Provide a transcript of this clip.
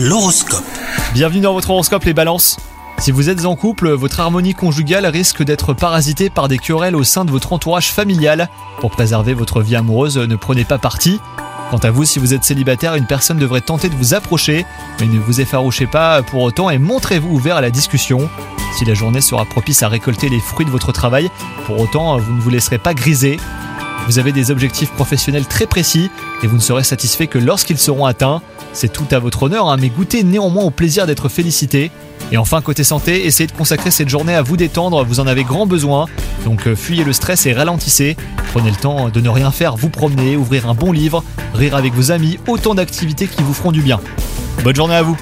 L'horoscope. Bienvenue dans votre horoscope les balances. Si vous êtes en couple, votre harmonie conjugale risque d'être parasitée par des querelles au sein de votre entourage familial. Pour préserver votre vie amoureuse, ne prenez pas parti. Quant à vous, si vous êtes célibataire, une personne devrait tenter de vous approcher, mais ne vous effarouchez pas pour autant et montrez-vous ouvert à la discussion. Si la journée sera propice à récolter les fruits de votre travail, pour autant, vous ne vous laisserez pas griser. Vous avez des objectifs professionnels très précis et vous ne serez satisfait que lorsqu'ils seront atteints. C'est tout à votre honneur, hein, mais goûtez néanmoins au plaisir d'être félicité. Et enfin, côté santé, essayez de consacrer cette journée à vous détendre, vous en avez grand besoin. Donc euh, fuyez le stress et ralentissez. Prenez le temps de ne rien faire, vous promener, ouvrir un bon livre, rire avec vos amis, autant d'activités qui vous feront du bien. Bonne journée à vous